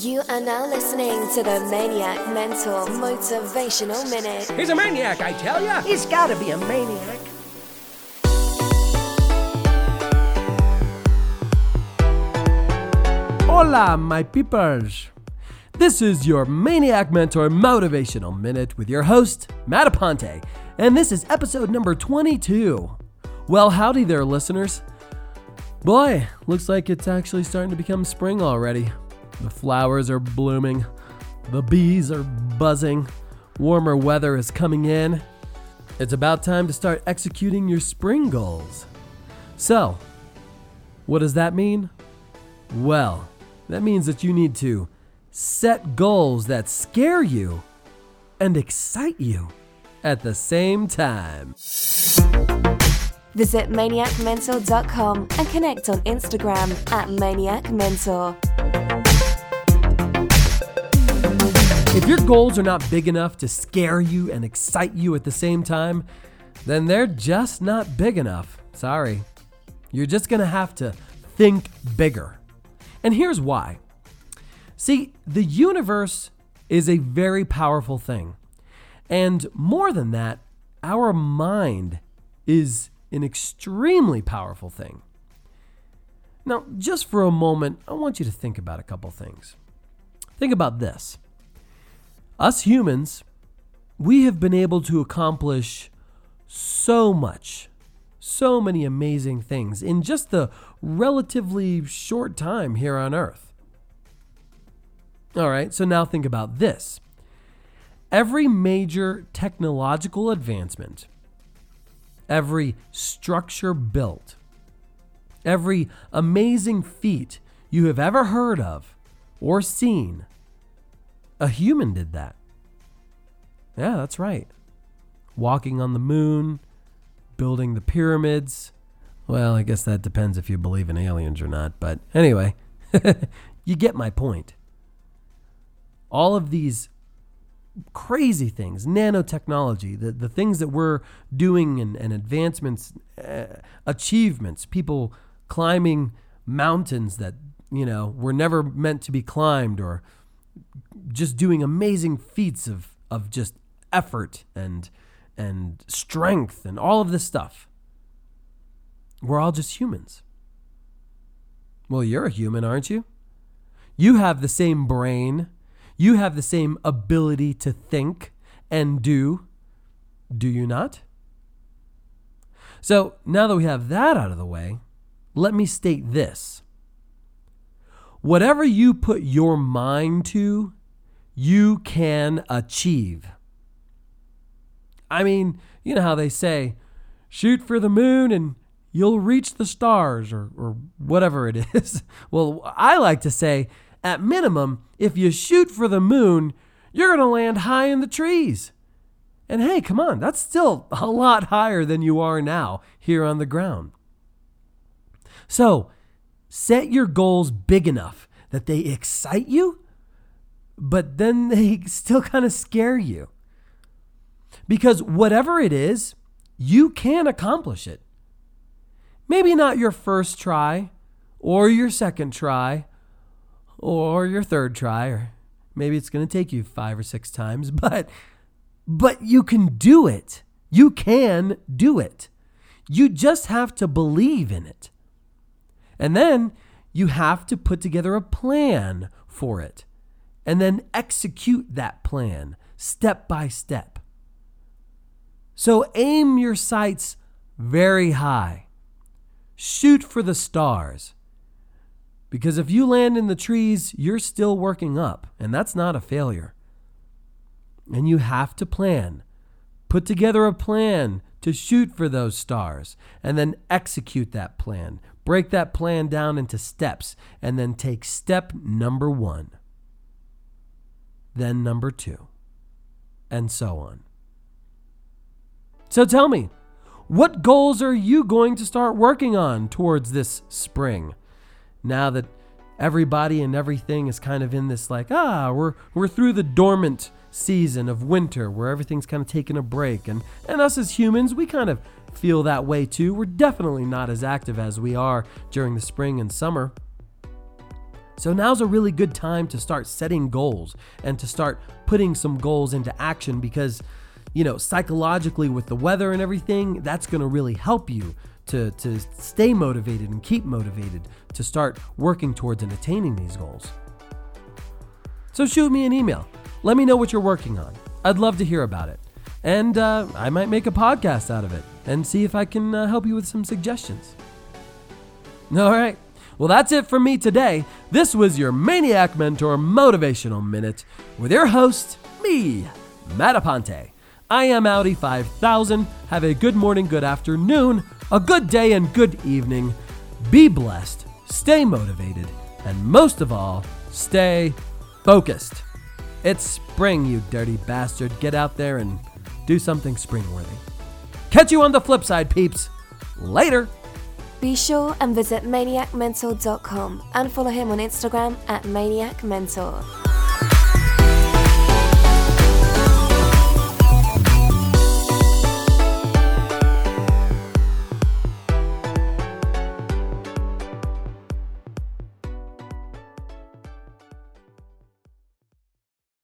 You are now listening to the Maniac Mentor Motivational Minute. He's a maniac, I tell ya. He's gotta be a maniac. Hola, my peepers. This is your Maniac Mentor Motivational Minute with your host, Matt Aponte, and this is episode number 22. Well, howdy there, listeners. Boy, looks like it's actually starting to become spring already. The flowers are blooming, the bees are buzzing, warmer weather is coming in. It's about time to start executing your spring goals. So, what does that mean? Well, that means that you need to set goals that scare you and excite you at the same time. Visit maniacmentor.com and connect on Instagram at Maniac If your goals are not big enough to scare you and excite you at the same time, then they're just not big enough. Sorry. You're just going to have to think bigger. And here's why. See, the universe is a very powerful thing. And more than that, our mind is an extremely powerful thing. Now, just for a moment, I want you to think about a couple things. Think about this. Us humans, we have been able to accomplish so much, so many amazing things in just the relatively short time here on Earth. All right, so now think about this. Every major technological advancement, every structure built, every amazing feat you have ever heard of or seen, a human did that. Yeah, that's right. Walking on the moon, building the pyramids. Well, I guess that depends if you believe in aliens or not, but anyway, you get my point. All of these crazy things, nanotechnology, the, the things that we're doing and, and advancements, uh, achievements, people climbing mountains that, you know, were never meant to be climbed or just doing amazing feats of, of just effort and, and strength and all of this stuff. We're all just humans. Well, you're a human, aren't you? You have the same brain you have the same ability to think and do, do you not? So now that we have that out of the way, let me state this. Whatever you put your mind to, you can achieve. I mean, you know how they say, shoot for the moon and you'll reach the stars or, or whatever it is. well, I like to say, at minimum, if you shoot for the moon, you're going to land high in the trees. And hey, come on, that's still a lot higher than you are now here on the ground. So, set your goals big enough that they excite you, but then they still kind of scare you. Because whatever it is, you can accomplish it. Maybe not your first try or your second try or your third try, or maybe it's going to take you five or six times, but but you can do it. You can do it. You just have to believe in it. And then you have to put together a plan for it and then execute that plan step by step. So aim your sights very high. Shoot for the stars. Because if you land in the trees, you're still working up, and that's not a failure. And you have to plan. Put together a plan to shoot for those stars, and then execute that plan. Break that plan down into steps, and then take step number one, then number two, and so on. So tell me, what goals are you going to start working on towards this spring? now that everybody and everything is kind of in this like ah we're we're through the dormant season of winter where everything's kind of taking a break and and us as humans we kind of feel that way too we're definitely not as active as we are during the spring and summer So now's a really good time to start setting goals and to start putting some goals into action because, you know, psychologically with the weather and everything, that's going to really help you to, to stay motivated and keep motivated to start working towards and attaining these goals. So shoot me an email. Let me know what you're working on. I'd love to hear about it. And uh, I might make a podcast out of it and see if I can uh, help you with some suggestions. All right. Well, that's it from me today. This was your Maniac Mentor Motivational Minute with your host, me, Matt Aponte. I am Audi 5000. Have a good morning, good afternoon, a good day, and good evening. Be blessed, stay motivated, and most of all, stay focused. It's spring, you dirty bastard. Get out there and do something springworthy. Catch you on the flip side, peeps. Later. Be sure and visit maniacmentor.com and follow him on Instagram at maniacmentor.